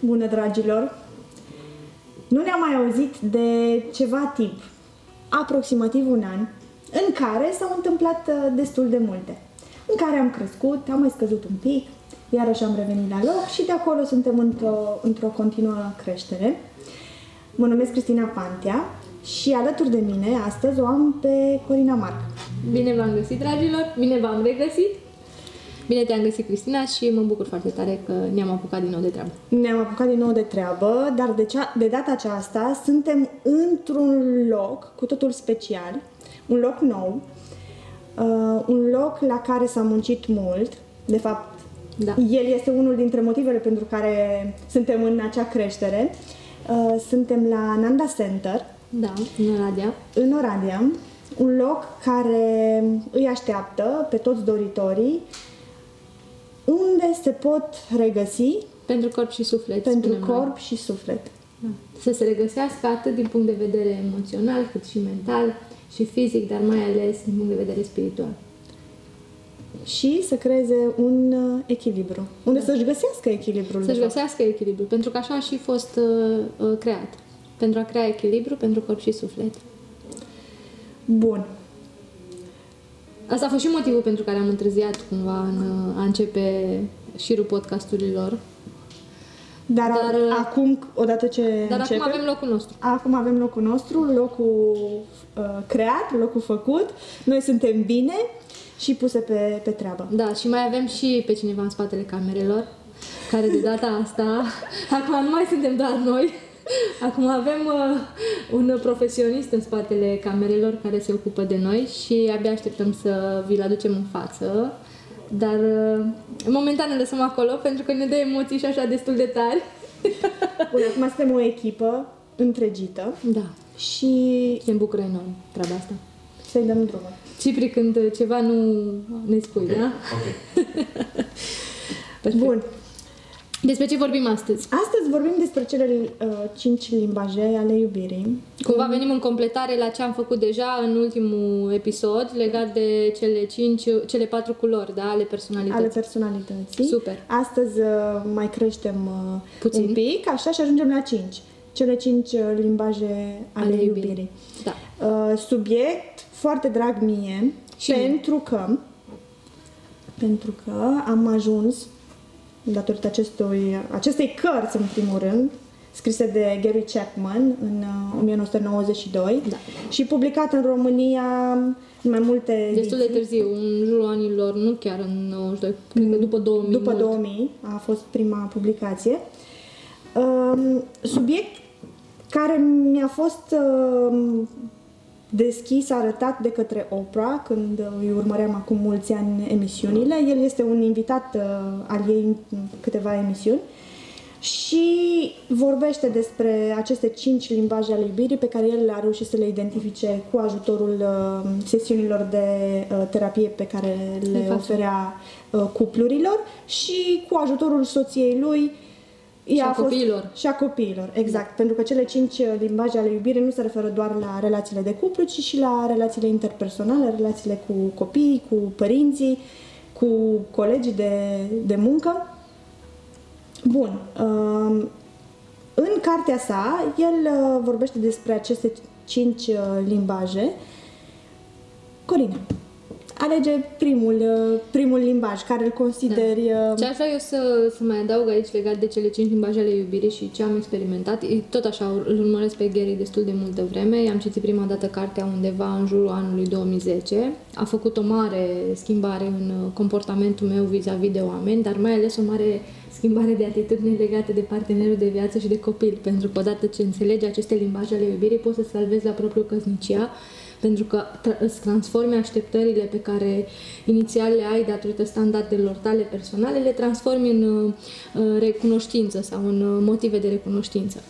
Bună, dragilor! Nu ne-am mai auzit de ceva timp, aproximativ un an, în care s-au întâmplat uh, destul de multe. În care am crescut, am mai scăzut un pic, iarăși am revenit la loc și de acolo suntem într-o, într-o continuă creștere. Mă numesc Cristina Pantea și alături de mine astăzi o am pe Corina Marc. Bine v-am găsit, dragilor! Bine v-am regăsit! Bine te-am găsit, Cristina, și mă bucur foarte tare că ne-am apucat din nou de treabă. Ne-am apucat din nou de treabă, dar de, cea, de data aceasta suntem într-un loc cu totul special, un loc nou, uh, un loc la care s-a muncit mult, de fapt, Da. el este unul dintre motivele pentru care suntem în acea creștere. Uh, suntem la Nanda Center, Da, în Oradea. în Oradea, un loc care îi așteaptă pe toți doritorii, unde se pot regăsi Pentru corp și suflet, pentru spunem noi. corp și suflet. Da. Să se regăsească atât din punct de vedere emoțional, cât și mental și fizic, dar mai ales din punct de vedere spiritual. Și să creeze un uh, echilibru, unde să-și găsească echilibrul. de Să-și fapt. găsească echilibru, pentru că așa a și fost uh, uh, creat. Pentru a crea echilibru pentru corp și suflet. Bun. Asta a fost și motivul pentru care am întârziat cumva în uh, a începe șirul podcasturilor. Dar, Dar, Dar uh, acum, odată ce Dar începem, acum avem locul nostru. acum avem locul nostru, locul uh, creat, locul făcut, noi suntem bine și puse pe, pe treabă. Da, și mai avem și pe cineva în spatele camerelor, care de data asta, acum nu mai suntem doar noi, acum avem uh, un profesionist în spatele camerelor care se ocupă de noi și abia așteptăm să vi-l aducem în față. Dar uh, momentan ne lăsăm acolo pentru că ne dă emoții și așa destul de tari. Bun, acum suntem o echipă întregită Da, și ne bucură enorm treaba asta. să-i dăm drumul. Cipri, când ceva nu ne spui, da? Perfect. Bun, Despre ce vorbim astăzi? astăzi vorbim despre cele uh, cinci limbaje ale iubirii. Cumva venim în completare la ce am făcut deja în ultimul episod legat de cele cinci, cele patru culori, da, ale personalității. ale personalității. Super. Astăzi uh, mai creștem uh, Puțin. un pic, așa, și ajungem la cinci. Cele cinci uh, limbaje ale, Ale iubirii. iubirii. Da. Uh, subiect foarte drag mie, Și mie. pentru că pentru că am ajuns datorită acestui, acestei cărți, în primul rând, scrise de Gary Chapman în uh, 1992 Da. și publicat în România în mai multe Destul de ediții. târziu, în jurul anilor, nu chiar în 92, cred că după 2000. După mult. 2000 a fost prima publicație. Um, subiect care mi-a fost um, deschis, arătat de către Oprah când îi urmăream acum mulți ani emisiunile. El este un invitat uh, al ei în câteva emisiuni și vorbește despre aceste cinci limbaje ale iubirii pe care el a reușit să le identifice cu ajutorul uh, sesiunilor de uh, terapie pe care le face. oferea uh, cuplurilor și cu ajutorul soției lui Și ea a fost- copiilor. și a copiilor, exact. Pentru că cele cinci uh, limbaje ale iubirii nu se referă doar la relațiile de cuplu, ci și la relațiile interpersonale, relațiile cu copiii, cu părinții, cu colegii de, de muncă. Bun. um, În cartea sa, el uh, vorbește despre aceste cinci uh, limbaje. Corina, alege primul, uh, primul limbaj, care îl consideri... uh, Ce aș vrea eu să, să mai adaug aici legat de cele cinci limbaje ale iubirii și ce am experimentat, e- tot așa îl urmăresc pe Gary destul de multă vreme, i-am citit prima dată cartea undeva în jurul anului 2010, a făcut o mare schimbare în uh, comportamentul meu vis-a-vis de oameni, dar mai ales o mare schimbare de atitudine legată de partenerul de viață și de copil, pentru că odată ce înțelegi aceste limbaje ale iubirii, poți să salvezi la propriu căsnicia pentru că tra- îți transformi așteptările pe care inițial le ai datorită standardelor tale personale, le transformi în uh, uh, recunoștință sau în uh, motive de recunoștință.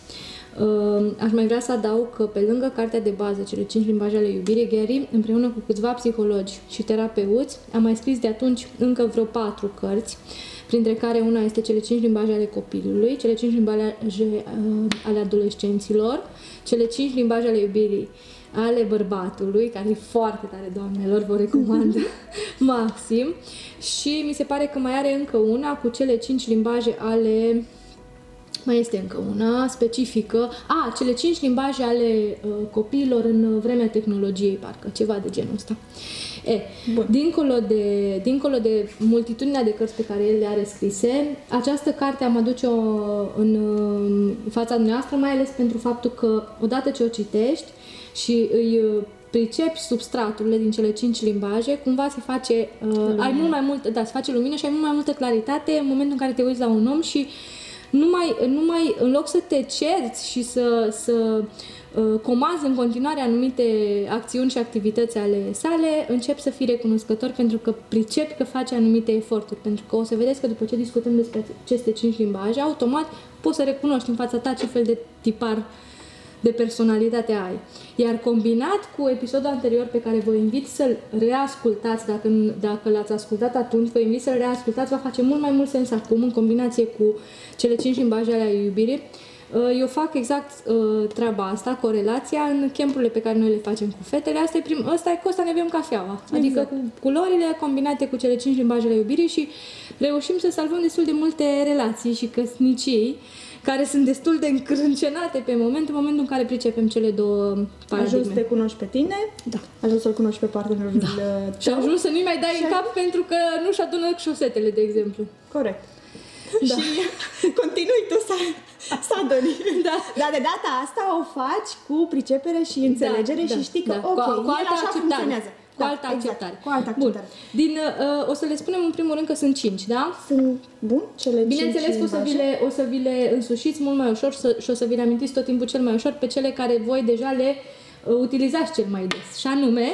Uh, Aș mai vrea să adaug că pe lângă cartea de bază, cele cinci limbaje ale iubirii, Gary, împreună cu câțiva psihologi și terapeuți, a mai scris de atunci încă vreo patru cărți, printre care una este cele cinci limbaje ale copilului, cele cinci limbaje uh, ale adolescenților, cele cinci limbaje ale iubirii ale bărbatului, care e foarte tare, doamnelor, vă recomand maxim. Și mi se pare că mai are încă una cu cele cinci limbaje ale Mai este încă una specifică. A, cele cinci limbaje ale uh, copiilor în vremea tehnologiei, parcă, ceva de genul ăsta. E, Bun. dincolo de, dincolo de multitudinea de cărți pe care el le are scrise, această carte am aduce-o în, în fața dumneavoastră, mai ales pentru faptul că odată ce o citești și îi uh, pricepi substraturile din cele cinci limbaje, cumva se face, uh, ai mult mai mult, da, se face lumină și ai mult mai multă claritate în momentul în care te uiți la un om și nu mai, nu mai în loc să te cerți și să, să uh, comanzi în continuare anumite acțiuni și activități ale sale, încep să fii recunoscător pentru că pricepi că face anumite eforturi. Pentru că o să vedeți că după ce discutăm despre aceste cinci limbaje, automat poți să recunoști în fața ta ce fel de tipar de personalitate ai. Iar combinat cu episodul anterior pe care vă invit să-l reascultați, dacă, dacă l-ați ascultat atunci, vă invit să-l reascultați, va face mult mai mult sens acum în combinație cu cele cinci limbaje ale iubirii. Uh, eu fac exact uh, treaba asta, corelația în campurile pe care noi le facem cu fetele. Asta e, prim, asta e cu asta ne bem cafeaua. Adică Exact. cu culorile combinate cu cele cinci limbaje ale iubirii și reușim să salvăm destul de multe relații și căsnicii care sunt destul de încrâncenate pe moment, în momentul în care pricepem cele două Ajuns paradigme. să te cunoști pe tine, Da. ajuns să-l cunoști pe partenerul da. Și ajuns să nu-i mai dai în cap pentru că nu-și adună șosetele, de exemplu. Corect. Da. Și continui tu să, să aduni. Da. Dar de data asta o faci cu pricepere și înțelegere Da, și da, știi că, da. ok, cu, cu el altă așa acceptare. funcționează. Cu Da, altă exact, acceptare. Cu altă Bun. acceptare. Din, uh, o să le spunem în primul rând că sunt cinci, da? Sunt bun cele Bineînțeles cinci că o să, vi limbaje? le, o să vi le însușiți mult mai ușor să, și o să vi le amintiți tot timpul cel mai ușor pe cele care voi deja le uh, utilizați cel mai des. Și anume,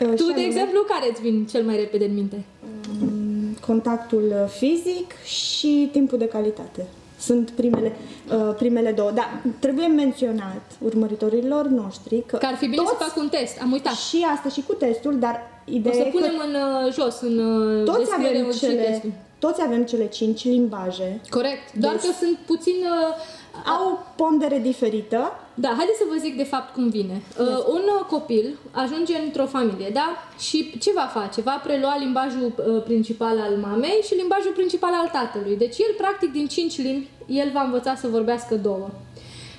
Uh, tu, și de anume, exemplu, care îți vin cel mai repede în minte? Contactul uh, fizic și timpul de calitate. Sunt primele, uh, primele două. Dar trebuie menționat urmăritorilor noștri că, Că ar fi bine toți, să fac un test. Am uitat. și asta și cu testul, dar O ideea să e punem că în uh, jos, în uh, toți descriere avem, și cele, testul. toți avem cele cinci limbaje. Corect. Doar Deci- că sunt puțin... Uh, Au o pondere diferită. Da, haideți să vă zic de fapt cum vine. Uh, un uh, copil ajunge într-o familie, da? Și ce va face? Va prelua limbajul uh, principal al mamei și limbajul principal al tatălui. Deci el, practic, din cinci limbi, el va învăța să vorbească două.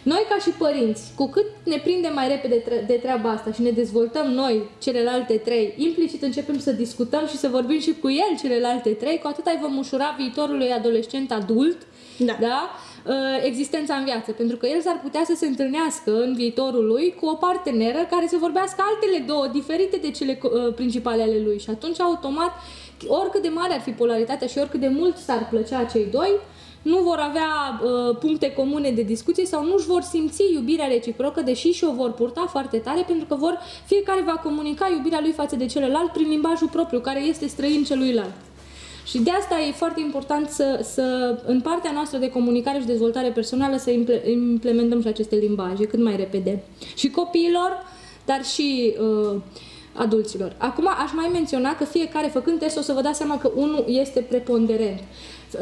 Noi, ca și părinți, cu cât ne prindem mai repede tre- de treaba asta și ne dezvoltăm noi celelalte trei, implicit începem să discutăm și să vorbim și cu el celelalte trei, cu atât îi vom ușura viitorului adolescent adult, Da. da? Uh, existența în viață, pentru că el s-ar putea să se întâlnească în viitorul lui cu o parteneră care să vorbească altele două, diferite de cele uh, principale ale lui și atunci automat, oricât de mare ar fi polaritatea și oricât de mult s-ar plăcea cei doi, nu vor avea uh, puncte comune de discuție sau nu își vor simți iubirea reciprocă, deși și o vor purta foarte tare, pentru că vor, fiecare va comunica iubirea lui față de celălalt prin limbajul propriu, care este străin celuilalt. Și de asta e foarte important să, să, în partea noastră de comunicare și dezvoltare personală, să imple- implementăm și aceste limbaje cât mai repede. Și copiilor, dar și uh, adulților. Acum aș mai menționa că fiecare, făcând test, o să vă dați seama că unul este preponderent. Uh,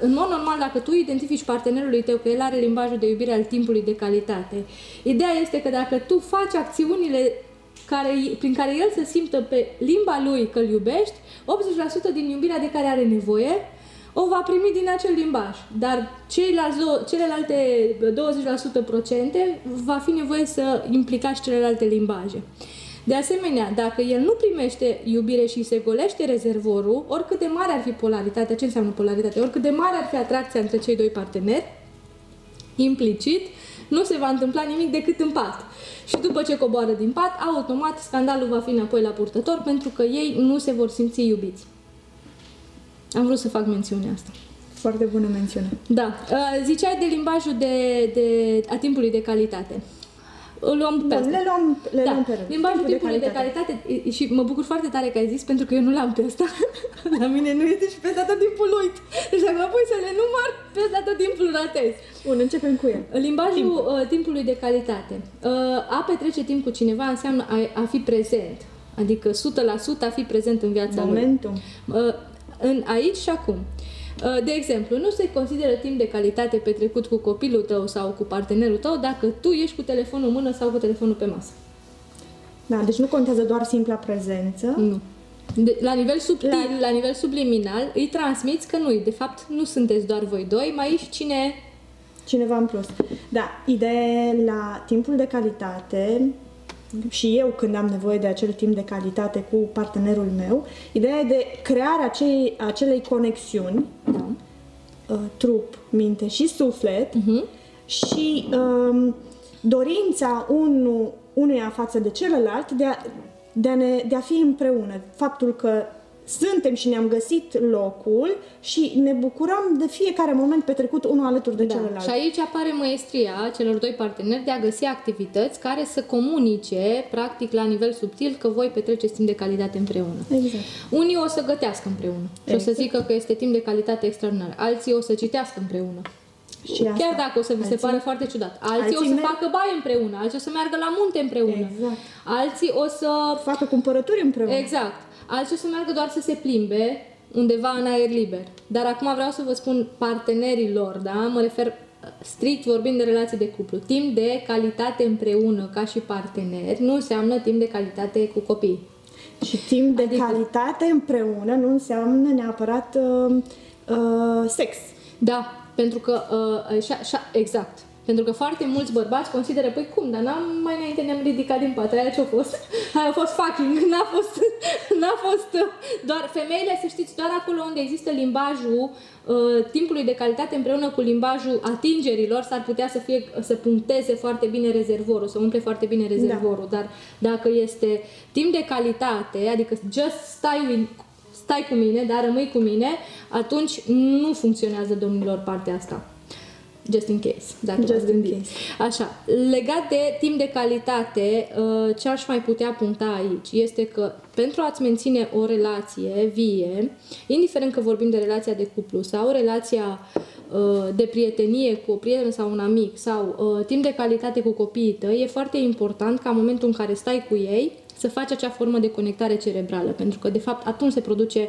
în mod normal, dacă tu identifici partenerului tău că el are limbajul de iubire al timpului de calitate, ideea este că dacă tu faci acțiunile care, prin care el să simtă pe limba lui că îl iubești, 80% din iubirea de care are nevoie o va primi din acel limbaj. Dar ceilalți, do- celelalte 20% procente va fi nevoie să implicați celelalte limbaje. De asemenea, dacă el nu primește iubire și se golește rezervorul, oricât de mare ar fi polaritatea, ce înseamnă polaritate, oricât de mare ar fi atracția între cei doi parteneri, implicit, nu se va întâmpla nimic decât în pat. Și după ce coboară din pat, automat scandalul va fi înapoi la purtător pentru că ei nu se vor simți iubiți. Am vrut să fac mențiunea asta. Foarte bună mențiune. Da. Uh, Ziceai de limbajul de, de, a timpului de calitate. Îl luăm pe Bun, asta. le luăm, le da. luăm pe rând. Limbajul Timpul timpului de calitate. e- și mă bucur foarte tare că ai zis pentru că eu nu l-am pe ăsta. La mine nu este și pe ăsta tot timpul uit. Deci dacă mă pui să le număr, pe ăsta tot timpul ratez. Bun, începem cu el. Limbajul Timp. uh, timpului de calitate. Uh, a petrece timp cu cineva înseamnă a, a fi prezent. Adică 100% a fi prezent în viața lui. Momentul. Uh, în aici și acum. Uh, De exemplu, nu se consideră timp de calitate petrecut cu copilul tău sau cu partenerul tău dacă tu ești cu telefonul în mână sau cu telefonul pe masă. Da, deci nu contează doar simpla prezență. Nu. De, la nivel subtil, la... La- la nivel subliminal, îi transmiți că nu, de fapt, nu sunteți doar voi doi, mai e și cine cineva în plus. Da, ideea la timpul de calitate și eu când am nevoie de acel timp de calitate cu partenerul meu, ideea e de crearea acelei, acelei conexiuni, Da. uh, trup, minte și suflet Mhm. și um, dorința unu, unuia față de celălalt de a, de, a ne, de a fi împreună. Faptul că suntem și ne-am găsit locul și ne bucurăm de fiecare moment petrecut unul alături de Da. celălalt. Și aici apare măestria celor doi parteneri de a găsi activități care să comunice, practic, la nivel subtil, că voi petreceți timp de calitate împreună. Exact. Unii o să gătească împreună și o să Exact. zică că este timp de calitate extraordinar. Alții o să citească împreună. Și asta. Chiar dacă o să vi se Alții- pare foarte ciudat. Alții, alții o să merg- facă baie împreună, alții o să meargă la munte împreună. Exact. Alții o să... Facă cumpărături împreună. Exact. Alții o să meargă doar să se plimbe undeva în aer liber. Dar acum vreau să vă spun partenerilor, da? Mă refer uh, strict vorbind de relații de cuplu. Timp de calitate împreună ca și parteneri nu înseamnă timp de calitate cu copii. Și timp de Adică- calitate împreună nu înseamnă neapărat uh, uh, sex. Da, pentru că, uh, așa, așa, exact. Pentru că foarte mulți bărbați consideră, păi cum, dar n-am, mai înainte ne-am ridicat din pat, aia ce-a fost? Aia a fost fucking, n-a fost, n-a fost, uh, doar femeile, să știți, doar acolo unde există limbajul uh, timpului de calitate împreună cu limbajul atingerilor, s-ar putea să fie, să puncteze foarte bine rezervorul, să umple foarte bine rezervorul, dar dacă este timp de calitate, adică just stai with, stai cu mine, dar rămâi cu mine, atunci nu funcționează domnilor partea asta. Just in case, dacă Just v-ați in gândit. case. Așa, legat de timp de calitate, uh, ce aș mai putea puncta aici este că pentru a-ți menține o relație vie, indiferent că vorbim de relația de cuplu sau relația uh, de prietenie cu o prietenă sau un amic sau uh, timp de calitate cu copiii tăi, e foarte important ca în momentul în care stai cu ei să faci acea formă de conectare cerebrală, pentru că de fapt atunci se produce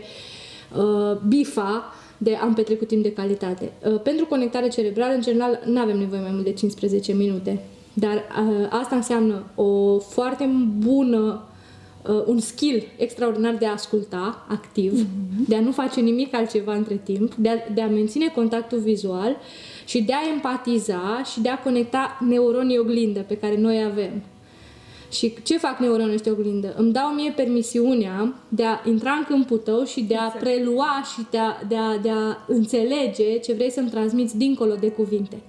uh, bifa de am petrecut timp de calitate. Uh, Pentru conectare cerebrală, în general, nu avem nevoie mai mult de 15 minute. Dar uh, asta înseamnă o foarte bună, uh, un skill extraordinar de a asculta activ, de a nu face nimic altceva între timp, de a, de a menține contactul vizual și de a empatiza și de a conecta neuronii oglindă pe care noi avem. Și ce fac neuronii ăștia oglindă? Îmi dau mie permisiunea de a intra în câmpul tău și de a Exact. prelua și de a, de, a, de a înțelege ce vrei să-mi transmiți dincolo de cuvinte.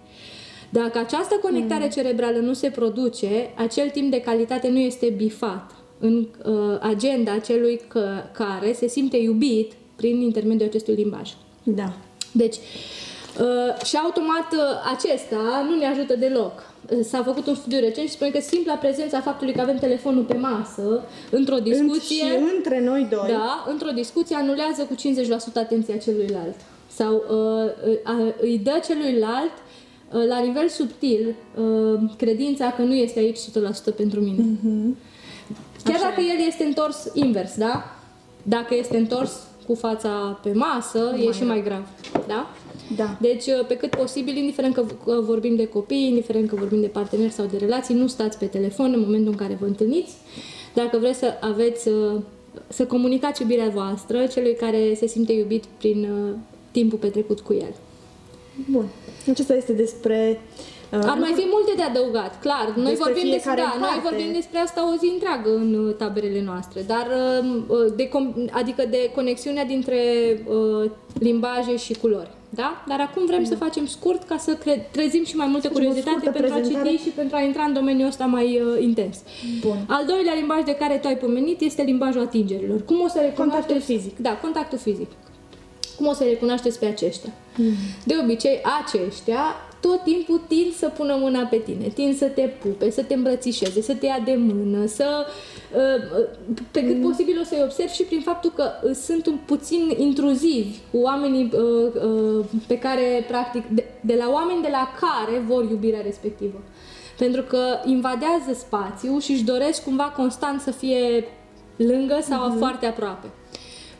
Dacă această conectare cerebrală nu se produce, acel timp de calitate nu este bifat în uh, agenda celui că, care se simte iubit prin intermediul acestui limbaj. Da. Deci, uh, și automat uh, acesta nu ne ajută deloc. Uh, S-a făcut un studiu recent și spune că simpla prezența faptului că avem telefonul pe masă, într-o discuție, În, și între noi doi. da, într-o discuție anulează cu 50% atenția celuilalt. Sau uh, uh, îi dă celuilalt uh, la nivel subtil uh, credința că nu este aici 100% pentru mine. Chiar Așa dacă el este întors invers, da? Dacă este întors cu fața pe masă, e și mai grav, da? Da. Deci, uh, pe cât posibil, indiferent că că vorbim de copii, indiferent că vorbim de parteneri sau de relații, nu stați pe telefon în momentul în care vă întâlniți. Dacă vreți să aveți, uh, să comunicați iubirea voastră celui care se simte iubit prin uh, timpul petrecut cu el. Bun. Acesta este despre... Uh, Ar mai fi multe de adăugat, clar. Noi Despre vorbim despre, fiecare da, în noi parte. vorbim despre asta o zi întreagă în uh, taberele noastre, dar uh, de, com- adică de conexiunea dintre uh, limbaje și culori. Da? Dar acum vrem să facem scurt ca să cre- trezim și mai multe Facem o curiozitate scurtă pentru a prezentare. citi și pentru a intra în domeniul ăsta mai uh, intens. Bun. Al doilea limbaj de care tu ai pomenit este limbajul atingerilor. Cum o să recunoașteți? Contactul fizic. Da, contactul fizic. Cum o să recunoașteți pe aceștia? De obicei, aceștia tot timpul tind să pună mâna pe tine, tind să te pupe, să te îmbrățișeze, să te ia de mână, să... uh, Pe cât posibil o să-i observi și prin faptul că uh, sunt un puțin intruzivi cu oamenii uh, uh, pe care, practic, de, de la oameni de la care vor iubirea respectivă. Pentru că invadează spațiul și își doresc cumva constant să fie lângă sau foarte aproape.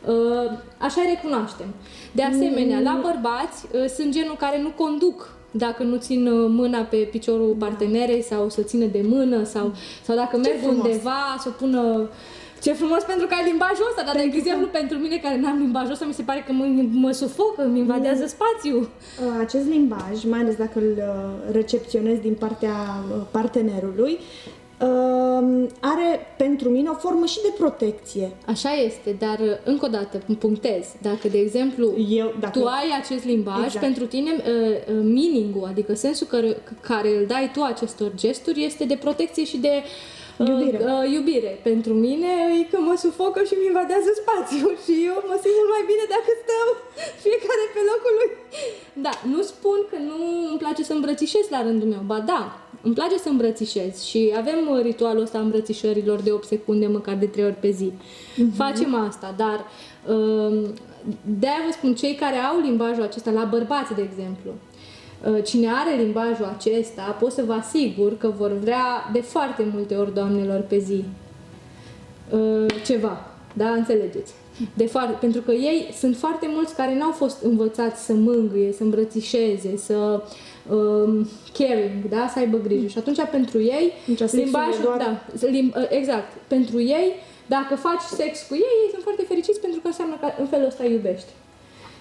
Uh, Așa îi recunoaștem. De asemenea, la bărbați uh, sunt genul care nu conduc dacă nu țin uh, mâna pe piciorul partenerei sau să țină de mână sau, sau dacă merg frumos. undeva să o pună Ce frumos pentru că ai limbajul ăsta, dar de exemplu pentru mine care n-am limbajul ăsta, mi se pare că mă, mă sufocă, îmi invadează spațiu. Uh, Acest limbaj, mai ales dacă îl uh, recepționezi din partea uh, partenerului, uh, are pentru mine o formă și de protecție. Așa este, dar uh, încă o dată punctez. Dacă, de exemplu, Eu, dacă- tu ai acest limbaj, Exact. pentru tine uh, uh, meaning-ul, adică sensul care, care îl dai tu acestor gesturi este de protecție și de uh, Iubire. Uh, iubire. Pentru mine e că mă sufocă și mi invadează spațiul și eu mă simt mult mai bine dacă stăm fiecare pe locul lui. Da, nu spun că nu îmi place să îmbrățișez la rândul meu, ba da, îmi place să îmbrățișez și avem uh, ritualul ăsta a îmbrățișărilor de 8 secunde, măcar de 3 ori pe zi. Facem asta, dar um, de-aia vă spun, cei care au limbajul acesta, la bărbați, de exemplu, uh, cine are limbajul acesta, pot să vă asigur că vor vrea de foarte multe ori, doamnelor, pe zi uh, ceva, da? Înțelegeți? De foarte, pentru că ei sunt foarte mulți care n-au fost învățați să mângâie, să îmbrățișeze, să um, caring, da? Să aibă grijă. Și atunci pentru ei, Deci sexul e limbajul, doar- da, lim, uh, exact, pentru ei, dacă faci sex cu ei, ei sunt foarte fericiți pentru că înseamnă că în felul ăsta îi iubești.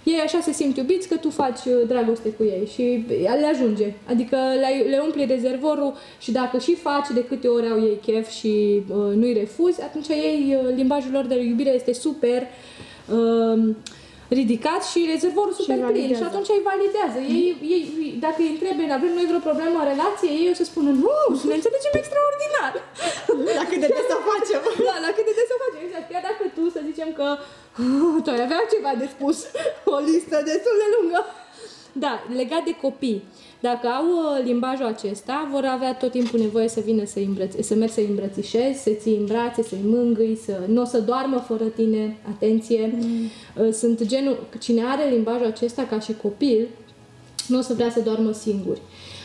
Ei așa se simt iubiți că tu faci uh, dragoste cu ei și le ajunge. Adică le, le umpli rezervorul și dacă și faci de câte ori au ei chef și uh, nu-i refuzi, atunci ei, uh, limbajul lor de iubire este super uh, ridicat și rezervorul super plin validează. și atunci îi validează. Ei, ei, dacă îi întrebe, avem noi vreo problemă în relație, ei o să spună nu, și ne înțelegem extraordinar. La cât de des să facem. Da, la cât de des o facem, exact. Chiar dacă tu, să zicem că tu ai avea ceva de spus, o listă destul de lungă. Da, legat de copii. Dacă au uh, limbajul acesta, vor avea tot timpul nevoie să vină să, îmbrăți, să mergi să-i îmbrățișezi, să ții în brațe, să-i mângâi, să nu o să doarmă fără tine, atenție. Mm. Sunt genul, cine are limbajul acesta ca și copil, nu o să vrea să doarmă singuri.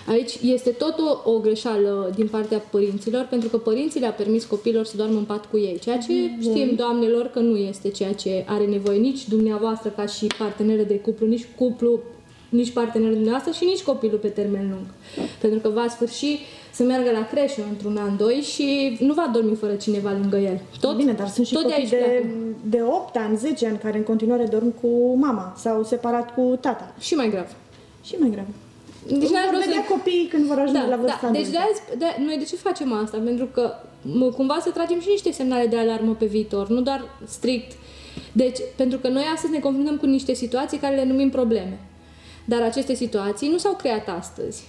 Aici este tot o, o greșeală din partea părinților, pentru că părinții le-au permis copiilor să doarmă în pat cu ei, ceea ce știm, doamnelor, că nu este ceea ce are nevoie nici dumneavoastră ca și parteneră de cuplu, nici cuplu, nici partenerul dumneavoastră și nici copilul pe termen lung. Pentru că va sfârși să meargă la creșă într-un an, doi și nu va dormi fără cineva lângă el. Tot, Bine, dar sunt și tot de copii aici de, pleacă. de 8 ani, 10 ani care în continuare dorm cu mama sau separat cu tata. Și mai grav. Și mai grav. Deci Deci n-ar vor vrea să- vedea copiii când vor ajunge la vârsta da. Deci adultă. de azi, de, noi de ce facem asta? Pentru că mă, cumva să tragem și niște semnale de alarmă pe viitor, nu doar strict. Deci, pentru că noi astăzi ne confruntăm cu niște situații care le numim probleme. Dar aceste situații nu s-au creat astăzi.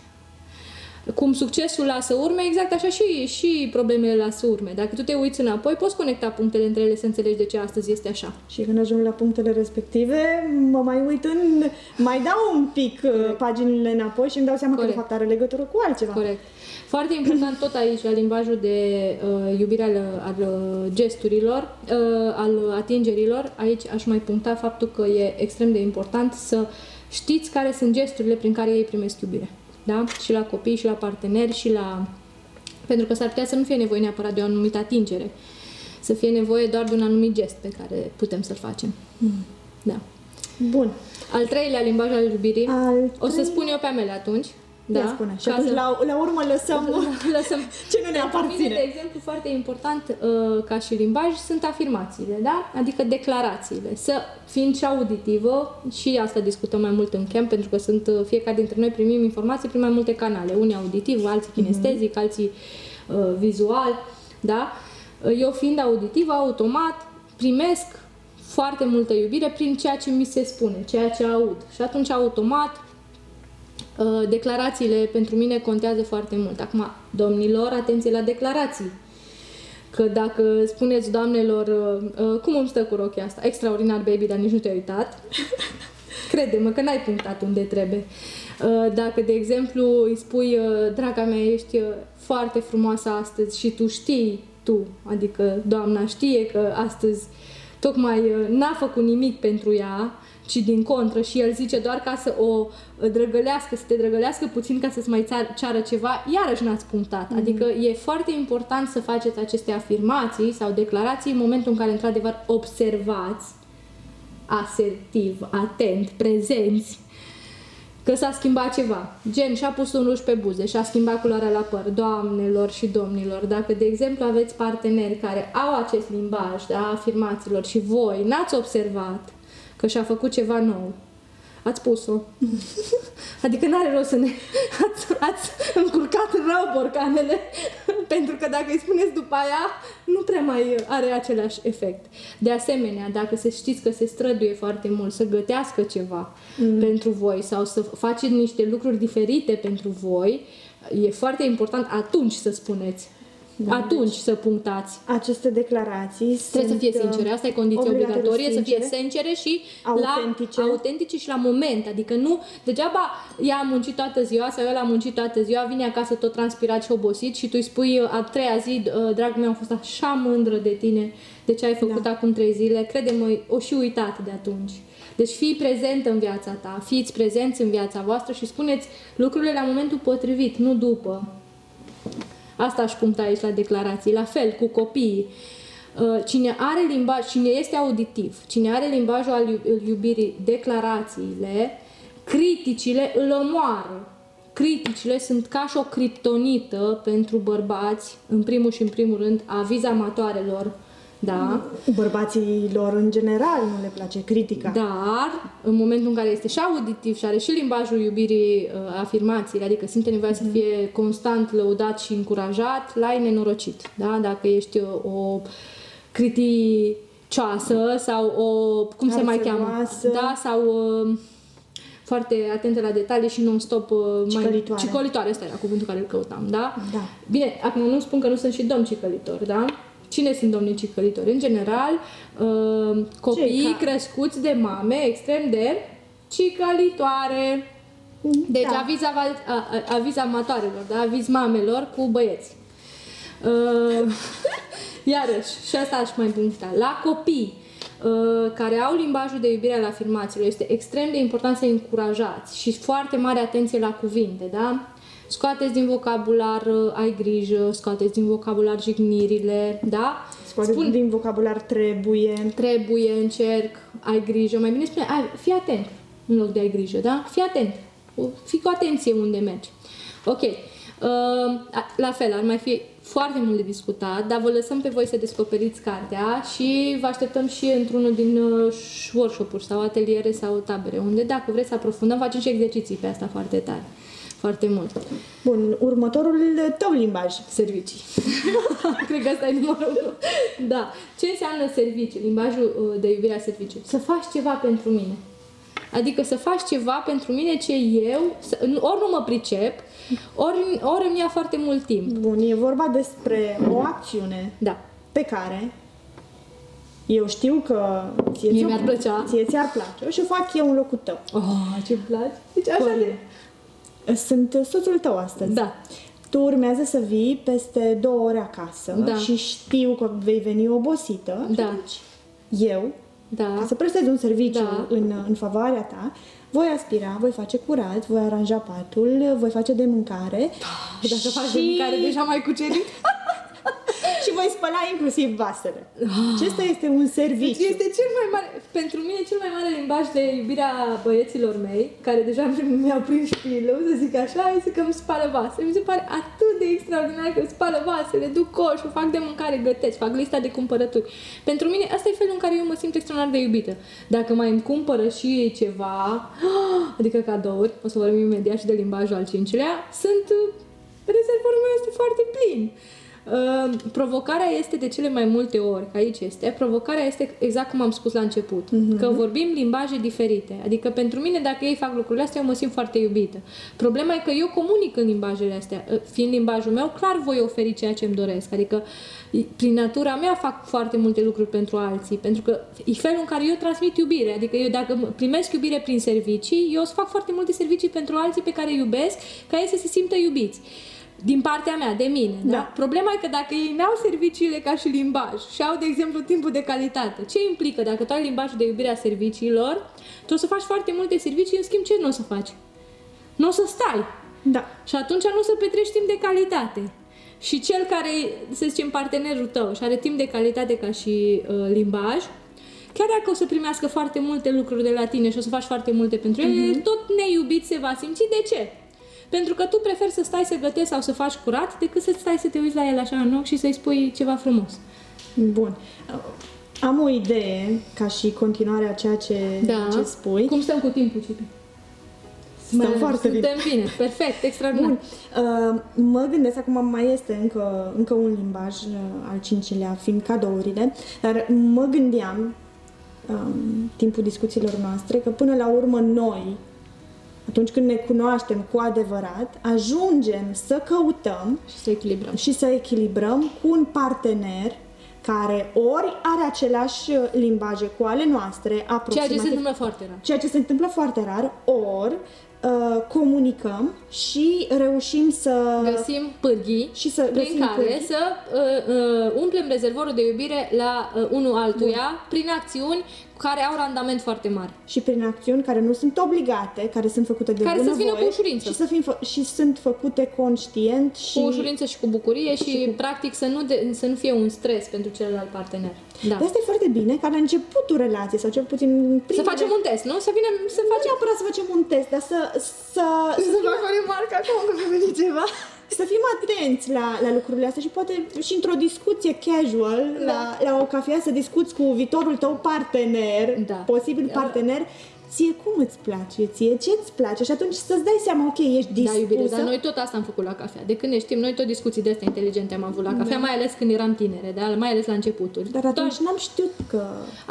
Cum succesul lasă urme, exact așa și, și problemele lasă urme. Dacă tu te uiți înapoi, poți conecta punctele între ele să înțelegi de ce astăzi este așa. Și când ajung la punctele respective, mă mai uit în... mai dau un pic uh, paginile înapoi și îmi dau seama Corect. că de fapt are legătură cu altceva. Corect. Foarte important tot aici, la limbajul de uh, iubire al, al uh, gesturilor, uh, al atingerilor, aici aș mai puncta faptul că e extrem de important să știți care sunt gesturile prin care ei primesc iubire. Da? Și la copii, și la parteneri, și la... Pentru că s-ar putea să nu fie nevoie neapărat de o anumită atingere, să fie nevoie doar de un anumit gest pe care putem să-l facem. Da. Bun. Al treilea limbaj al iubirii, Al o să treilea- spun eu pe ale atunci. Da, Da, spune. Și ca atunci să- la, la urmă lăsăm lăsăm ce nu ne Pentru aparține. mine, de exemplu, foarte important uh, ca și limbaj sunt afirmațiile, da? Adică declarațiile. Să fiind și auditivă, și asta discutăm mai mult în camp, pentru că sunt uh, fiecare dintre noi primim informații prin mai multe canale. Unii auditiv, alții kinestezic, alții uh, vizual, da? Uh, Eu fiind auditivă, automat primesc foarte multă iubire prin ceea ce mi se spune, ceea ce aud. Și atunci, automat, Uh, declarațiile pentru mine contează foarte mult. Acum, domnilor, atenție la declarații. Că dacă spuneți doamnelor, uh, uh, cum îmi stă cu rochia asta? Extraordinar, baby, dar nici nu te-ai uitat. Crede-mă că n-ai punctat unde trebuie. Uh, Dacă, de exemplu, îi spui, uh, draga mea, ești uh, foarte frumoasă astăzi și tu știi, tu, adică doamna știe că astăzi tocmai uh, n-a făcut nimic pentru ea, ci din contră și el zice doar ca să o uh, drăgălească, să te drăgălească puțin ca să-ți mai țar- ceară ceva, iarăși n-ați punctat. Adică e foarte important să faceți aceste afirmații sau declarații în momentul în care într-adevăr observați asertiv, atent, prezenți că s-a schimbat ceva. Gen, și-a pus un ruș pe buze, și-a schimbat culoarea la păr. Doamnelor și domnilor, dacă, de exemplu, aveți parteneri care au acest limbaj, da, afirmațiilor și voi n-ați observat că și-a făcut ceva nou, ați pus-o. adică n-are rost să ne... Ați, ați încurcat rău borcanele, pentru că dacă îi spuneți după aia, nu prea mai are același efect. De asemenea, dacă se știți că se străduie foarte mult să gătească ceva mm. pentru voi sau să faceți niște lucruri diferite pentru voi, e foarte important atunci să spuneți da, atunci deci, să punctați. Aceste declarații Trebuie să fie sincere, asta e condiție obligatorie, să fie sincere și autentice. la autentice și la moment. Adică nu, degeaba ea a muncit toată ziua sau el a muncit toată ziua, vine acasă tot transpirat și obosit și tu îi spui a treia zi, dragul meu, am fost așa mândră de tine, de ce ai făcut da. acum trei zile, crede-mă, o și uitat de atunci. Deci fii prezent în viața ta, fiți prezenți în viața voastră și spuneți lucrurile la momentul potrivit, nu după. Asta aș puncta aici la declarații. La fel, cu copiii. Uh, cine are limbaj, cine este auditiv, cine are limbajul al iubirii, declarațiile, criticile îl omoară. Criticile sunt ca și o criptonită pentru bărbați, în primul și în primul rând, aviz amatoarelor, da. Bărbaților în general nu le place critica. Dar, în momentul în care este și auditiv și are și limbajul iubirii uh, afirmațiile, adică simte nevoia mm. să fie constant lăudat și încurajat, la e nenorocit. Da? Dacă ești o, o criticioasă sau o, cum se mai cheamă? Da? Sau uh, foarte atentă la detalii și non-stop uh, cicălitoare. mai... Cicălitoare. Ăsta era cuvântul care îl căutam, da? Da. Bine, acum nu spun că nu sunt și domn cicălitori, da? Cine sunt domnii cicălitori? În general, uh, copii crescuți de mame extrem de cicălitoare. Deci da. aviz, aviz amatoarelor, da? aviz mamelor cu băieți. Uh, iarăși, și asta aș mai puncta. La copii uh, care au limbajul de iubire al afirmațiilor, este extrem de important să încurajați și foarte mare atenție la cuvinte, da? Scoateți din vocabular uh, ai grijă, scoateți din vocabular jignirile, da? Scoateți Spun, din vocabular trebuie. Trebuie, încerc, ai grijă. Mai bine spune, ai, fii atent în loc de ai grijă, da? Fii atent. Fii cu atenție unde mergi. Ok. Uh, la fel, ar mai fi foarte mult de discutat, dar vă lăsăm pe voi să descoperiți cartea și vă așteptăm și într-unul din uh, workshop-uri sau ateliere sau tabere, unde dacă vreți să aprofundăm, facem și exerciții pe asta foarte tare foarte mult. Bun, următorul tău limbaj. Servicii. Cred că asta e numărul unu. Da. Ce înseamnă servicii? Limbajul uh, de iubire a serviciului. Să faci ceva pentru mine. Adică să faci ceva pentru mine ce eu, ori nu mă pricep, ori, ori îmi ia foarte mult timp. Bun, e vorba despre o acțiune da. pe care eu știu că ție, Mie mi-ar plăcea. ție ți-ar place și o fac eu în locul tău. Oh, ce-mi place! Deci așa de, sunt soțul tău astăzi. Da. Tu urmează să vii peste două ore acasă da. și știu că vei veni obosită. Da. Eu, da. ca să prestez un serviciu da. în, în favoarea ta, voi aspira, voi face curat, voi aranja patul, voi face de mâncare. Dacă și... faci de mâncare, deja mai cucerit. și voi spăla inclusiv vasele. Acesta este un serviciu. Este cel mai mare, pentru mine cel mai mare limbaj de iubirea băieților mei, care deja mi-au prins șpilul, să zic așa, este că îmi spală vasele. Mi se pare atât de extraordinar că spală vasele, duc coșul, fac de mâncare, gătesc, fac lista de cumpărături. Pentru mine asta e felul în care eu mă simt extraordinar de iubită. Dacă mai îmi cumpără și ei ceva, adică cadouri, o să vorbim imediat și de limbajul al cincilea, sunt rezervorul meu este foarte plin. Ehm, provocarea este de cele mai multe ori, că aici este, provocarea este exact cum am spus la început, uh-huh. că vorbim limbaje diferite. Adică pentru mine, dacă ei fac lucrurile astea, eu mă simt foarte iubită. Problema e că eu comunic în limbajele astea. Fiind limbajul meu, clar voi oferi ceea ce îmi doresc. Adică prin natura mea fac foarte multe lucruri pentru alții, pentru că e felul în care eu transmit iubire. Adică eu dacă primesc iubire prin servicii, eu o să fac foarte multe servicii pentru alții pe care îi iubesc, ca ei să se simtă iubiți din partea mea, de mine. Da. da? Problema e că dacă ei n-au serviciile ca și limbaj și au, de exemplu, timpul de calitate, ce implică dacă tu ai limbajul de iubire a serviciilor, tu o să faci foarte multe servicii, în schimb ce nu o să faci? Nu o să stai. Da. Și atunci nu o să petrești timp de calitate. Și cel care, să zicem, partenerul tău și are timp de calitate ca și uh, limbaj, chiar dacă o să primească foarte multe lucruri de la tine și o să faci foarte multe pentru ele, tot neiubit se va simți. De ce? Pentru că tu preferi să stai să gătești sau să faci curat decât să stai să te uiți la el așa în ochi și să-i spui ceva frumos. Bun. Am o idee, ca și continuare a ceea ce, ce spui. Cum stăm cu timpul, Cipi? Stăm foarte bine. Suntem bine, perfect, extraordinar. Bun. Uh, mă gândesc, acum mai este încă, încă un limbaj uh, al cincilea, fiind cadourile, dar mă gândeam, um, timpul discuțiilor noastre, că până la urmă noi, atunci când ne cunoaștem cu adevărat, ajungem să căutăm și să echilibrăm, și să echilibrăm cu un partener care ori are aceleași limbaje cu ale noastre, aproximativ, ceea ce se întâmplă foarte rar. Ceea ce se întâmplă foarte rar, ori uh, comunicăm și reușim să găsim pârghii și să prin care pârghii. să uh, uh, umplem rezervorul de iubire la uh, unul altuia Bun. prin acțiuni care au randament foarte mare. Și prin acțiuni care nu sunt obligate, care sunt făcute de care bună să vină cu ușurință. Și, să fim fă- și sunt făcute conștient și... Cu ușurință și cu bucurie și, și cu... practic să nu, de, să nu fie un stres pentru celălalt partener. Da. De asta e foarte bine ca la începutul relației sau cel puțin primele... Să facem un test, nu? Să vină să facem... Nu neapărat să facem un test, dar să... Să, să, să fac o remarcă acum că mi ceva să fim atenți la, la lucrurile astea și poate și într-o discuție casual, da. la, la o cafea, să discuți cu viitorul tău partener, da. posibil da. partener, ție cum îți place, ție ce îți place și atunci să-ți dai seama, ok, ești dispusă. Da, iubire, dar noi tot asta am făcut la cafea. De când ne știm, noi tot discuții de astea inteligente am avut la cafea, da. mai ales când eram tinere, da? mai ales la începuturi. Dar atunci tot... n-am știut că...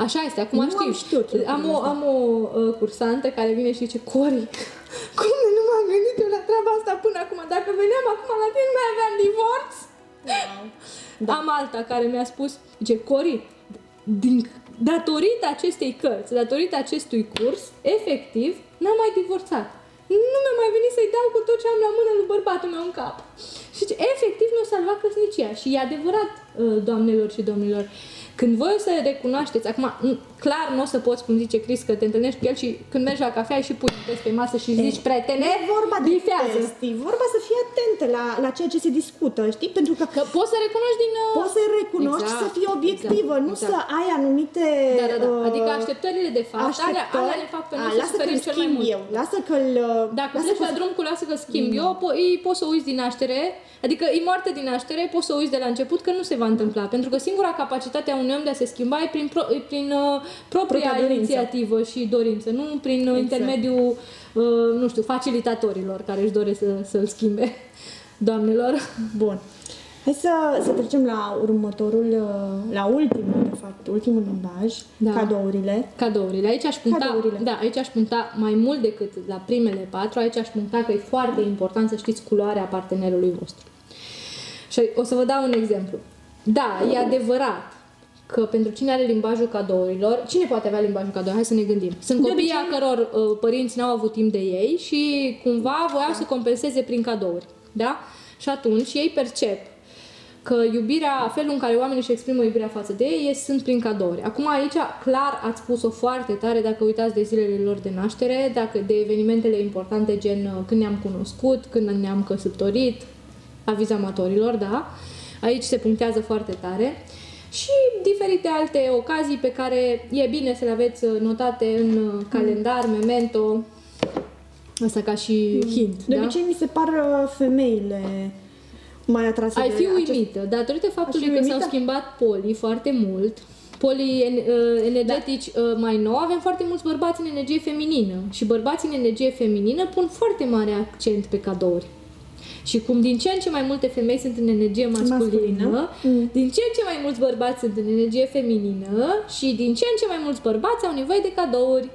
Așa este, acum nu știu. Am, știut am o, am o uh, cursantă care vine și zice, Cori, cum nu m-am gândit eu la treaba asta până acum? Dacă veneam acum la tine, mai aveam divorț? Wow. Da. Am alta care mi-a spus, zice, Cori, din datorită acestei cărți, datorită acestui curs, efectiv, n-am mai divorțat. Nu mi-a mai venit să-i dau cu tot ce am la mână lui bărbatul meu în cap. Și efectiv mi-a salvat căsnicia. Și e adevărat, uh, doamnelor și domnilor, când voi o să recunoașteți, acum, clar nu o să poți, cum zice Chris, că te întâlnești cu el și când mergi la cafea și pui test pe masă și zici, prietene, e vorba de bifează. test, e vorba să fii atentă la, la ceea ce se discută, știi? Pentru că, că poți să recunoști din... Uh... Poți să recunoști exact, să fii obiectivă, exact, nu exact. să ai anumite... Da, da, da. Uh, adică așteptările de fapt, alea, alea de fapt pe noi să suferim cel mai mult. eu, lasă că-l... Uh, Dacă pleci la drum cu lasă că schimb mm. eu, po- ei, poți să uiți din naștere, adică e moarte din naștere, poți să uiți de la început că nu se va întâmpla, pentru că singura capacitate a unui om de a se schimba e prin, pro, prin uh, propria inițiativă și dorință, nu prin exact. intermediul, uh, nu știu, facilitatorilor care își doresc să, să-l schimbe. Doamnelor. Bun. Hai să, să trecem la următorul, uh, la ultimul, de fapt, ultimul limbaj, da. cadourile. Cadourile. Aici aș punta, cadourile. Da, aici aș punta mai mult decât la primele patru, aici aș punta că e foarte important să știți culoarea partenerului vostru. Și o să vă dau un exemplu. Da, e adevărat că pentru cine are limbajul cadourilor, cine poate avea limbajul cadourilor? Hai să ne gândim. Sunt copii a căror uh, părinți n-au avut timp de ei și cumva voiau da. să compenseze prin cadouri. Da? Și atunci ei percep că iubirea, felul în care oamenii își exprimă iubirea față de ei sunt prin cadouri. Acum aici clar ați spus-o foarte tare dacă uitați de zilele lor de naștere, dacă de evenimentele importante gen uh, când ne-am cunoscut, când ne-am căsătorit, aviz amatorilor, da? Aici se punctează foarte tare și diferite alte ocazii pe care e bine să le aveți uh, notate în uh, calendar, memento, asta ca și mm. hint. De da? obicei mi se par uh, femeile mai atrase Ai fi uimită, acest... datorită faptului că s-au schimbat polii foarte mult, polii energetici da. mai nou, avem foarte mulți bărbați în energie feminină și bărbații în energie feminină pun foarte mare accent pe cadouri. Și cum din ce în ce mai multe femei sunt în energie masculină, masculină. Mm. din ce în ce mai mulți bărbați sunt în energie feminină și din ce în ce mai mulți bărbați au nevoie de cadouri.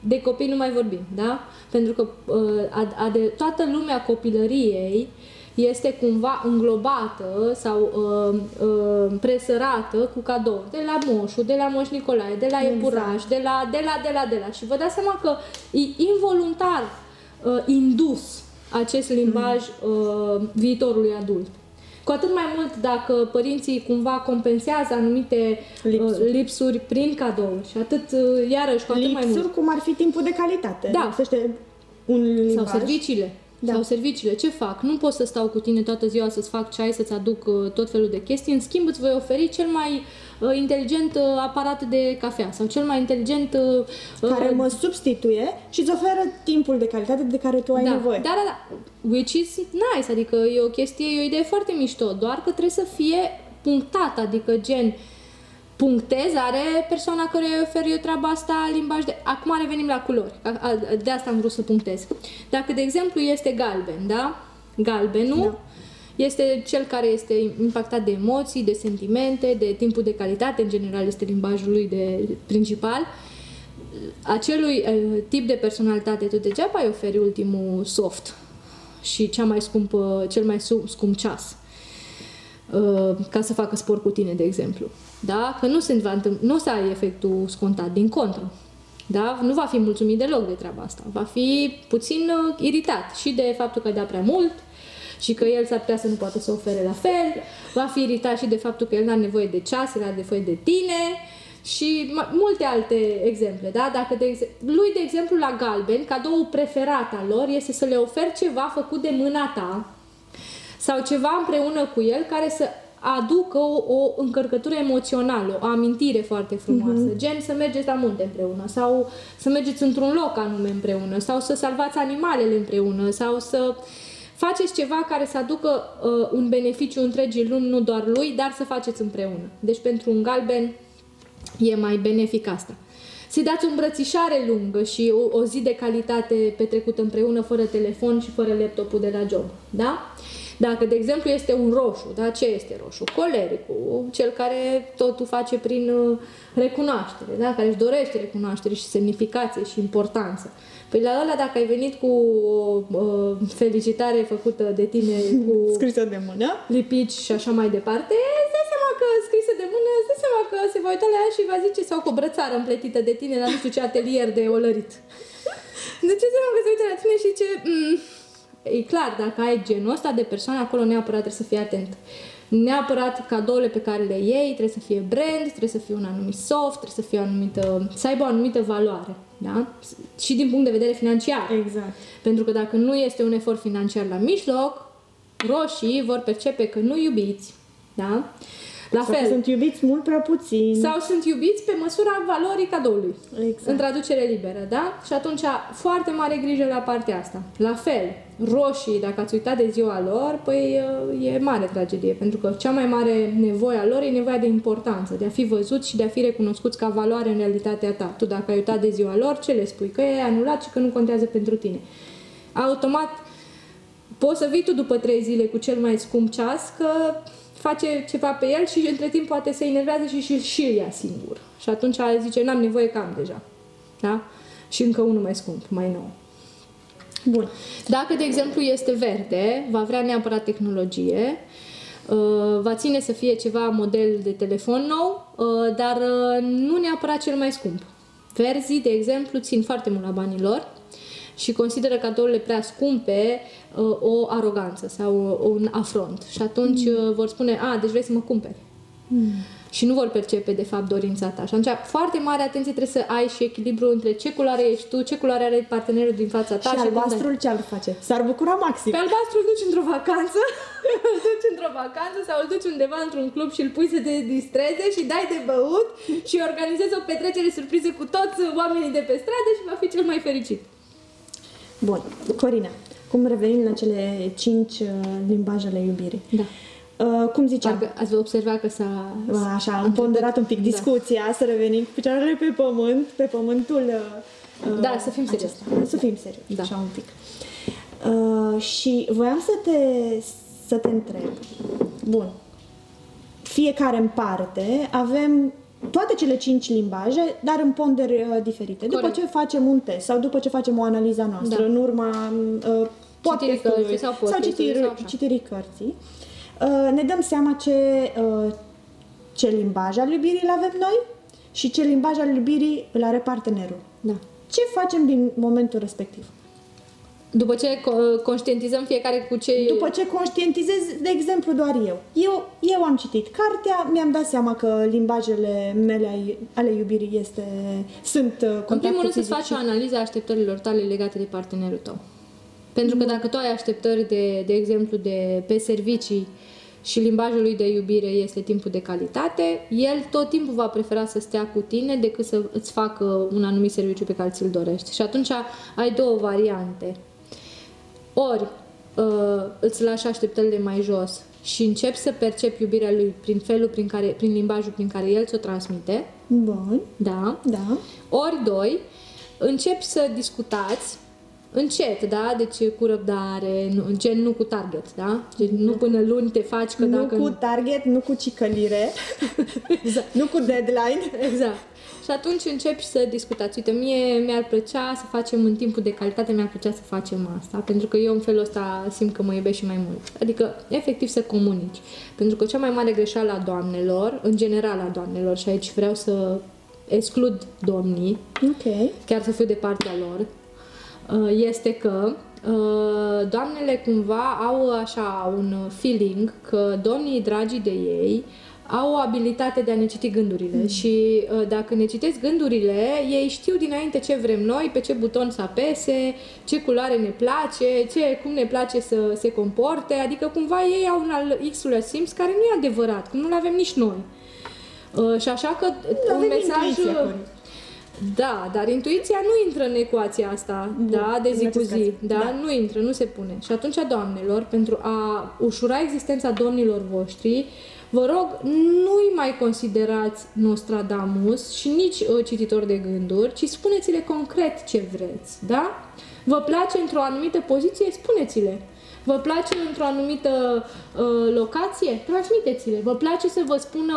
De copii nu mai vorbim, da? Pentru că uh, a, a de, toată lumea copilăriei este cumva înglobată sau uh, uh, presărată cu cadouri de la moșu, de la moș Nicolae, de la exact. epuraș, de la, de la, de la, de la. Și vă dați seama că e involuntar uh, indus acest limbaj uh, viitorului adult. Cu atât mai mult dacă părinții cumva compensează anumite uh, lipsuri, uh, lipsuri prin cadou și atât, uh, iarăși, cu atât lipsuri mai mult. cum ar fi timpul de calitate. Da. Lipsește un limbaj. Sau serviciile. Da. Sau serviciile. Ce fac? Nu pot să stau cu tine toată ziua să-ți fac ceai, să-ți aduc uh, tot felul de chestii. În schimb, îți voi oferi cel mai uh, inteligent uh, aparat de cafea sau cel mai inteligent uh, Care mă substituie și îți oferă timpul de calitate de care tu ai da, nevoie. Da, da, da. Which is nice, adică e o chestie, e o idee foarte mișto, doar că trebuie să fie punctat, adică gen punctez, are persoana care îi ofer eu treaba asta limbaj de... Acum revenim la culori, A- a- de asta am vrut să punctez. Dacă, de exemplu, este galben, da? Galbenul Da. Este cel care este impactat de emoții, de sentimente, de timpul de calitate, în general este limbajul lui de principal. Acelui uh, tip de personalitate tu degeaba îi oferi ultimul soft și cea mai scumpă, cel mai su- scump ceas uh, ca să facă sport cu tine, de exemplu. Da? Că nu, se va întâmpla, nu o să ai efectul scontat, din contră. Da? Nu va fi mulțumit deloc de treaba asta. Va fi puțin uh, iritat și de faptul că ai dat prea mult și că el s-ar putea să nu poată să ofere la fel. Va fi iritat și de faptul că el nu are nevoie de ceas, el are nevoie de tine și ma- multe alte exemple. Da? Dacă de exe- lui, de exemplu, la galben, cadoul preferat al lor este să le oferi ceva făcut de mâna ta, sau ceva împreună cu el care să aducă o, o încărcătură emoțională, o amintire foarte frumoasă, Mhm. gen să mergeți la munte împreună sau să mergeți într-un loc anume împreună sau să salvați animalele împreună sau să faceți ceva care să aducă uh, un beneficiu întregii lumi, nu doar lui, dar să faceți împreună. Deci pentru un galben e mai benefic asta. Să-i dați o îmbrățișare lungă și o, o zi de calitate petrecută împreună, fără telefon și fără laptopul de la job. Da? Dacă, de exemplu, este un roșu, da? ce este roșu? Colericul, cel care totul face prin uh, recunoaștere, da? care își dorește recunoaștere și semnificație și importanță. Păi la ăla, dacă ai venit cu o uh, felicitare făcută de tine cu Scrisă de mână. lipici și așa mai departe, îți dai seama că scrisă de mână, îți dai seama că se va uita la ea și va zice sau cu o brățară împletită de tine la nu știu ce atelier de olărit. De ce seama că se uită la tine și ce... Mm, e clar, dacă ai genul ăsta de persoană, acolo neapărat trebuie să fii atent. Neapărat cadourile pe care le iei trebuie să fie brand, trebuie să fie un anumit soft, trebuie să fie o anumită, să aibă o anumită valoare, da? Și din punct de vedere financiar. Exact. Pentru că dacă nu este un efort financiar la mijloc, roșii vor percepe că nu iubiți. Da? La Sau că fel. sunt iubiți mult prea puțin. Sau sunt iubiți pe măsura valorii cadoului. Exact. În traducere liberă, da? Și atunci, foarte mare grijă la partea asta. La fel, roșii, dacă ați uitat de ziua lor, păi e mare tragedie, pentru că cea mai mare nevoie a lor e nevoia de importanță, de a fi văzut și de a fi recunoscuți ca valoare în realitatea ta. Tu, dacă ai uitat de ziua lor, ce le spui? Că e anulat și că nu contează pentru tine. Automat, poți să vii tu după trei zile cu cel mai scump ceas, că face ceva pe el și între timp poate se enervează și și, și îl ia singur. Și atunci zice, n-am nevoie că am deja. Da? Și încă unul mai scump, mai nou. Bun. Dacă, de exemplu, este verde, va vrea neapărat tehnologie, uh, va ține să fie ceva model de telefon nou, uh, dar uh, nu neapărat cel mai scump. Verzii, de exemplu, țin foarte mult la banii lor și consideră cadourile prea scumpe uh, o aroganță sau un afront. Și atunci mm. vor spune, a, deci vrei să mă cumperi. Mm. Și nu vor percepe, de fapt, dorința ta. Și atunci, foarte mare atenție trebuie să ai și echilibru între ce culoare ești tu, ce culoare are partenerul din fața ta. și cum albastrul ce ar face? S-ar bucura maxim. pe albastru îl duci într-o vacanță, îl duci într-o vacanță sau îl duci undeva într-un club și îl pui să te distreze și dai de băut și organizezi o petrecere surpriză cu toți oamenii de pe stradă și va fi cel mai fericit. Bun. Corina, cum revenim la cele cinci uh, limbaje ale iubirii? Da. Uh, cum ziceam? Parcă ați observat că s-a... Așa, am ponderat un pic discuția, să revenim cu picioarele pe pământ, pe pământul... uh, uh, Da, să fim serioși. acesta. Să fim serioși, Da. așa un pic. Uh, și voiam să te, să te întreb. Bun. Fiecare în parte avem toate cele cinci limbaje, dar în ponderi uh, diferite. După Corect. ce facem un test sau după ce facem o analiză a noastră, Da. în urma uh, podcastului cărții sau sau podcastului citiri, sau așa. citirii cărții, uh, ne dăm seama ce, uh, ce limbaj al iubirii îl avem noi și ce limbaj al iubirii îl are partenerul. Da. Ce facem din momentul respectiv? După ce co- conștientizăm fiecare cu ce... După ce conștientizez, de exemplu, doar eu. Eu, eu am citit cartea, mi-am dat seama că limbajele mele ai- ale iubirii este, sunt uh, În contactul primul rând să-ți fizic faci și- o analiză a așteptărilor tale legate de partenerul tău. Pentru că dacă tu ai așteptări de, de exemplu, de pe servicii și limbajul lui de iubire este timpul de calitate, el tot timpul va prefera să stea cu tine decât să îți facă un anumit serviciu pe care ți-l dorești. Și atunci ai două variante. Ori uh, îți lași așteptările mai jos și începi să percepi iubirea lui prin felul prin care, prin limbajul prin care el ți-o transmite. Bun. Da. Da. Ori doi, începi să discutați încet, da? Deci cu răbdare, nu, gen nu cu target, da? Gen nu până luni te faci că nu dacă... cu target, nu cu cicălire, exact. nu cu deadline. Exact. Și atunci începi să discutați. Uite, mie mi-ar plăcea să facem în timpul de calitate, mi-ar plăcea să facem asta, pentru că eu în felul ăsta simt că mă iubești și mai mult. Adică, efectiv, să comunici. Pentru că cea mai mare greșeală a doamnelor, în general a doamnelor, și aici vreau să exclud domnii, Ok. chiar să fiu de partea lor, uh, este că uh, doamnele cumva au așa un feeling că domnii dragi de ei au o abilitate de a ne citi gândurile și uh, dacă ne citesc gândurile, ei știu dinainte ce vrem noi, pe ce buton să apese, ce culoare ne place, ce, cum ne place să se comporte, adică cumva ei au un al X-ului simț care nu e adevărat, cum nu-l avem nici noi. Uh, și așa că Nu un avem mesaj... intuiție, Cori. Da, dar intuiția nu intră în ecuația asta, da, de în zi cu acest zi. caz. Da, Da. nu intră, nu se pune. Și atunci, doamnelor, pentru a ușura existența domnilor voștri, vă rog, nu-i mai considerați Nostradamus și nici uh, cititor de gânduri, ci spuneți-le concret ce vreți, da? Vă place într-o anumită poziție? Spuneți-le. Vă place într-o anumită uh, locație? Transmiteți-le. Vă place să vă spună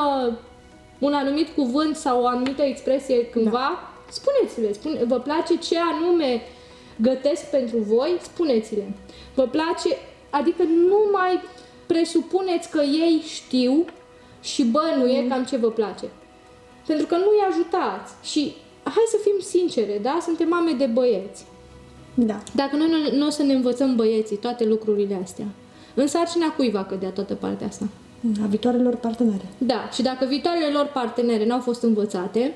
un anumit cuvânt sau o anumită expresie cândva? Da. Spuneți-le. Spune, vă place ce anume gătesc pentru voi? Spuneți-le. Vă place, adică nu mai presupuneți că ei știu și bănuie mm. cam ce vă place. Pentru că nu-i ajutați. Și hai să fim sincere, da? Suntem mame de băieți. Da. Dacă noi nu, nu o să ne învățăm băieții toate lucrurile astea, în sarcina cui va cădea toată partea asta? A viitoarelor partenere. Da, și dacă viitoarele lor partenere n-au fost învățate,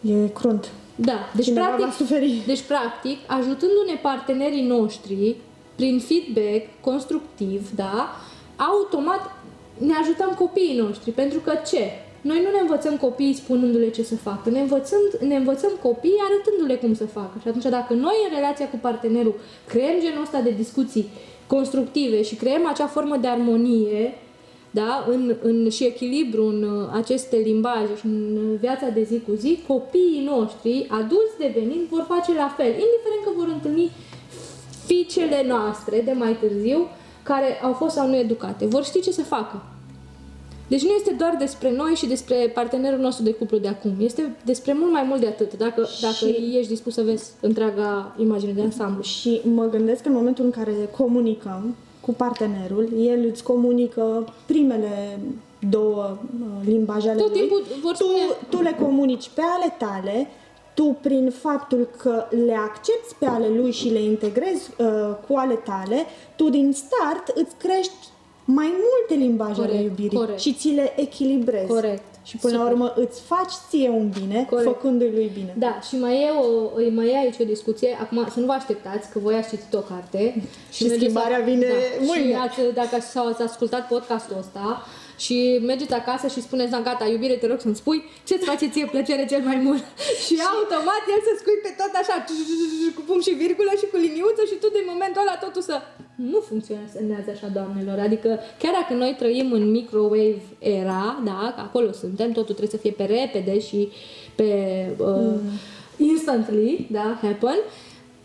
E crunt. da, deci Cineva practic, va suferi. deci practic, ajutându-ne partenerii noștri prin feedback constructiv, da, automat ne ajutăm copiii noștri, pentru că ce? Noi nu ne învățăm copiii spunându-le ce să facă, ne învățăm, ne învățăm copiii arătându-le cum să facă. Și atunci dacă noi în relația cu partenerul creăm genul ăsta de discuții constructive și creăm acea formă de armonie, da, în, în, și echilibru în uh, aceste limbaje și în uh, viața de zi cu zi, copiii noștri, adulți devenind, vor face la fel, indiferent că vor întâlni fiicele noastre de mai târziu, care au fost sau nu educate. Vor ști ce să facă. Deci nu este doar despre noi și despre partenerul nostru de cuplu de acum. Este despre mult mai mult de atât. Dacă, dacă Și- ești dispus să vezi întreaga imagine de ansamblu. Și mă gândesc că în momentul în care comunicăm cu partenerul, el îți comunică primele două uh, limbaje ale Tot lui. timpul vor tu, spune... tu le comunici pe ale tale, tu prin faptul că le accepti pe ale lui și le integrezi uh, cu ale tale, tu din start îți crești mai multe limbaje ale Corect, iubirii corect. și ți le echilibrezi. Corect. Și până la Super. urmă îți faci ție un bine, Corect. făcându-i lui bine. Da, și mai e, o, îi mai e aici o discuție. Acum, să nu vă așteptați că voi ați citit o carte Și mergeți schimbarea vine mâine. Și ați, dacă ați, sau ați ascultat podcastul ăsta și mergeți acasă și spuneți, da, gata, iubire, te rog să-mi spui ce-ți face ție plăcere cel mai mult. și automat el să scuipe tot așa, cu punct și virgulă și cu liniuță și tu din momentul ăla totul să... Nu funcționează așa, doamnelor. Adică chiar dacă noi trăim în microwave era, da, că acolo suntem, totul trebuie să fie pe repede și pe uh, instantly, da, happen,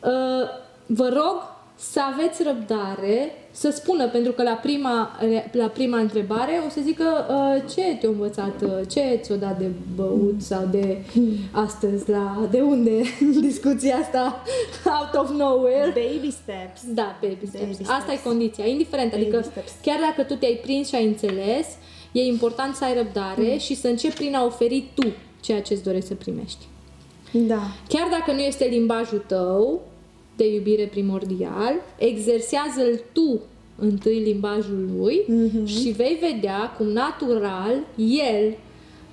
uh, vă rog să aveți răbdare să spună, pentru că la prima, la prima întrebare o să zică uh, ce te-a învățat, uh, ce ți-o dat de băut sau de astăzi, la, de unde discuția asta out of nowhere. Baby steps. Da, baby steps. Baby Asta steps. e condiția. Indiferent, Baby adică steps. chiar dacă tu te-ai prins și ai înțeles, e important să ai răbdare și să începi prin a oferi tu ceea ce îți dorești să primești. Da. Chiar dacă nu este limbajul tău de iubire primordial, exersează-l tu întâi limbajul lui Mhm. și vei vedea cum natural el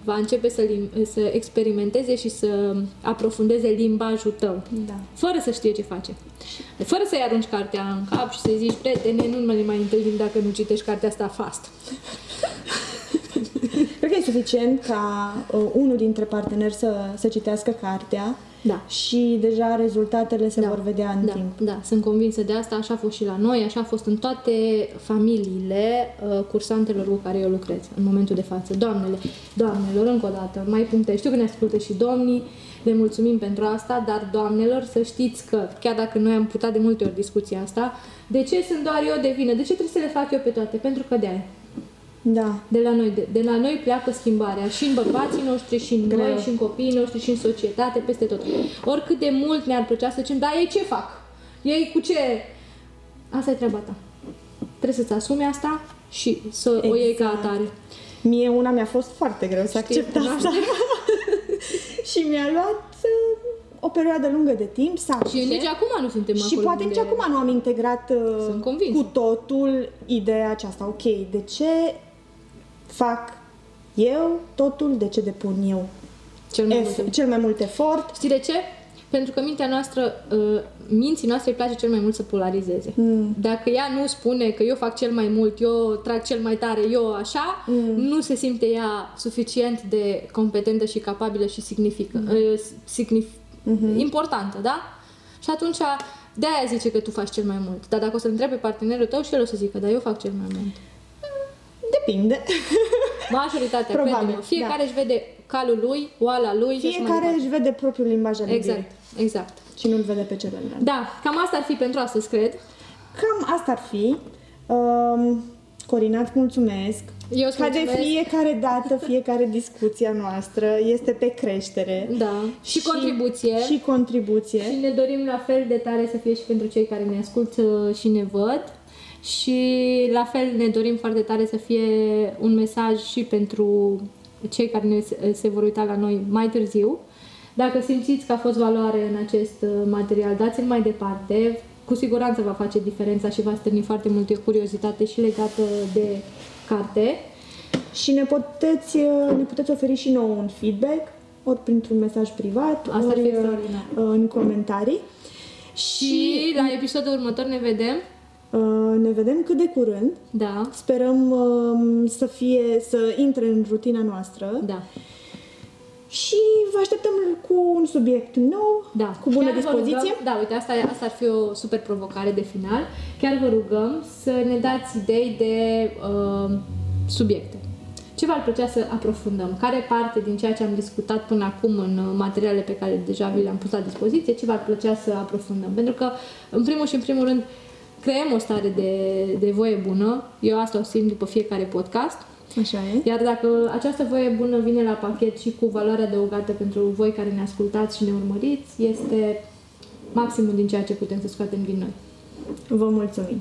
va începe să, lim- să experimenteze și să aprofundeze limbajul tău. Da. Fără să știe ce face. Fără să-i arunci cartea în cap și să-i zici, prietene, nu ne mai întâlnim dacă nu citești cartea asta fast. Cred că e suficient ca uh, unul dintre parteneri să, să citească cartea Da. și deja rezultatele se vor vedea în da, timp. Da, sunt convinsă de asta, așa a fost și la noi, așa a fost în toate familiile uh, cursantelor cu care eu lucrez în momentul de față. Doamnele, doamnelor, încă o dată, mai puncte. Știu că ne ascultă și domnii, le mulțumim pentru asta, dar doamnelor, să știți că, chiar dacă noi am purtat de multe ori discuția asta, de ce sunt doar eu de vină? De ce trebuie să le fac eu pe toate? Pentru că de aia. Da. De la noi, de, de la noi pleacă schimbarea și în bărbații noștri, și în Greu. noi, și în copiii noștri, și în societate, peste tot. Oricât de mult ne-ar plăcea să zicem, dar ei ce fac? Ei cu ce? Asta e treaba ta. Trebuie să-ți asumi asta și să o iei ca Exact. atare. Mie una mi-a fost foarte greu să Știu, accept cunoaște. asta. și mi-a luat uh, o perioadă lungă de timp să accept. Și nici acum nu suntem Și acolo poate nici unde- acum nu am integrat uh, Sunt convinsă. cu totul ideea aceasta. Ok, de ce fac eu totul, de ce depun eu Cel mai Ef- mult. cel mai mult efort? Știi de ce? Pentru că mintea noastră, uh, minții noastre îi place cel mai mult să polarizeze. Mm. Dacă ea nu spune că eu fac cel mai mult, eu trag cel mai tare, eu așa, Mm. nu se simte ea suficient de competentă și capabilă și significă, Mm. uh, signif- Mm-hmm. importantă, da? Și atunci de aia zice că tu faci cel mai mult. Dar dacă o să întrebi pe partenerul tău și el o să zică, da, eu fac cel mai mult. Depinde. Majoritatea, Probabil, crede-mă, fiecare da. își vede calul lui, oala lui și așa mai Fiecare departe. își vede propriul limbaj al Exact, iubirii exact. și nu-l vede pe celălalt. Da, cam asta ar fi pentru astăzi, cred. Cam asta ar fi. Um, Corina, îți mulțumesc. Eu îți Ca de mulțumesc. fiecare dată, fiecare discuția noastră este pe creștere. Da. Și, contribuție. Și contribuție. Și ne dorim la fel de tare să fie și pentru cei care ne ascultă și ne văd. Și la fel ne dorim foarte tare să fie un mesaj și pentru cei care ne, se vor uita la noi mai târziu. Dacă simțiți că a fost valoare în acest uh, material, dați-l mai departe. Cu siguranță va face diferența și va stârni foarte multă curiozitate și legată de carte. Și ne puteți, ne puteți oferi și nouă un feedback, ori printr-un mesaj privat, Asta ar ori fi uh, extraordinar. în comentarii. Și la episodul următor ne vedem. Uh, ne vedem cât de curând. Da, Sperăm um, să fie, să intre în rutina noastră da. și vă așteptăm cu un subiect nou, Da. cu bună Chiar vă dispoziție. Rugăm, da, uite, asta, asta ar fi o super provocare de final. Chiar vă rugăm să ne dați idei de uh, subiecte. Ce v-ar plăcea să aprofundăm? Care parte din ceea ce am discutat până acum în uh, materiale pe care deja vi le-am pus la dispoziție, ce v-ar plăcea să aprofundăm? Pentru că, în primul și în primul rând, creăm o stare de, de voie bună. Eu asta o simt după fiecare podcast. Așa e. Iar dacă această voie bună vine la pachet și cu valoare adăugată pentru voi care ne ascultați și ne urmăriți, este maximul din ceea ce putem să scoatem din noi. Vă mulțumim.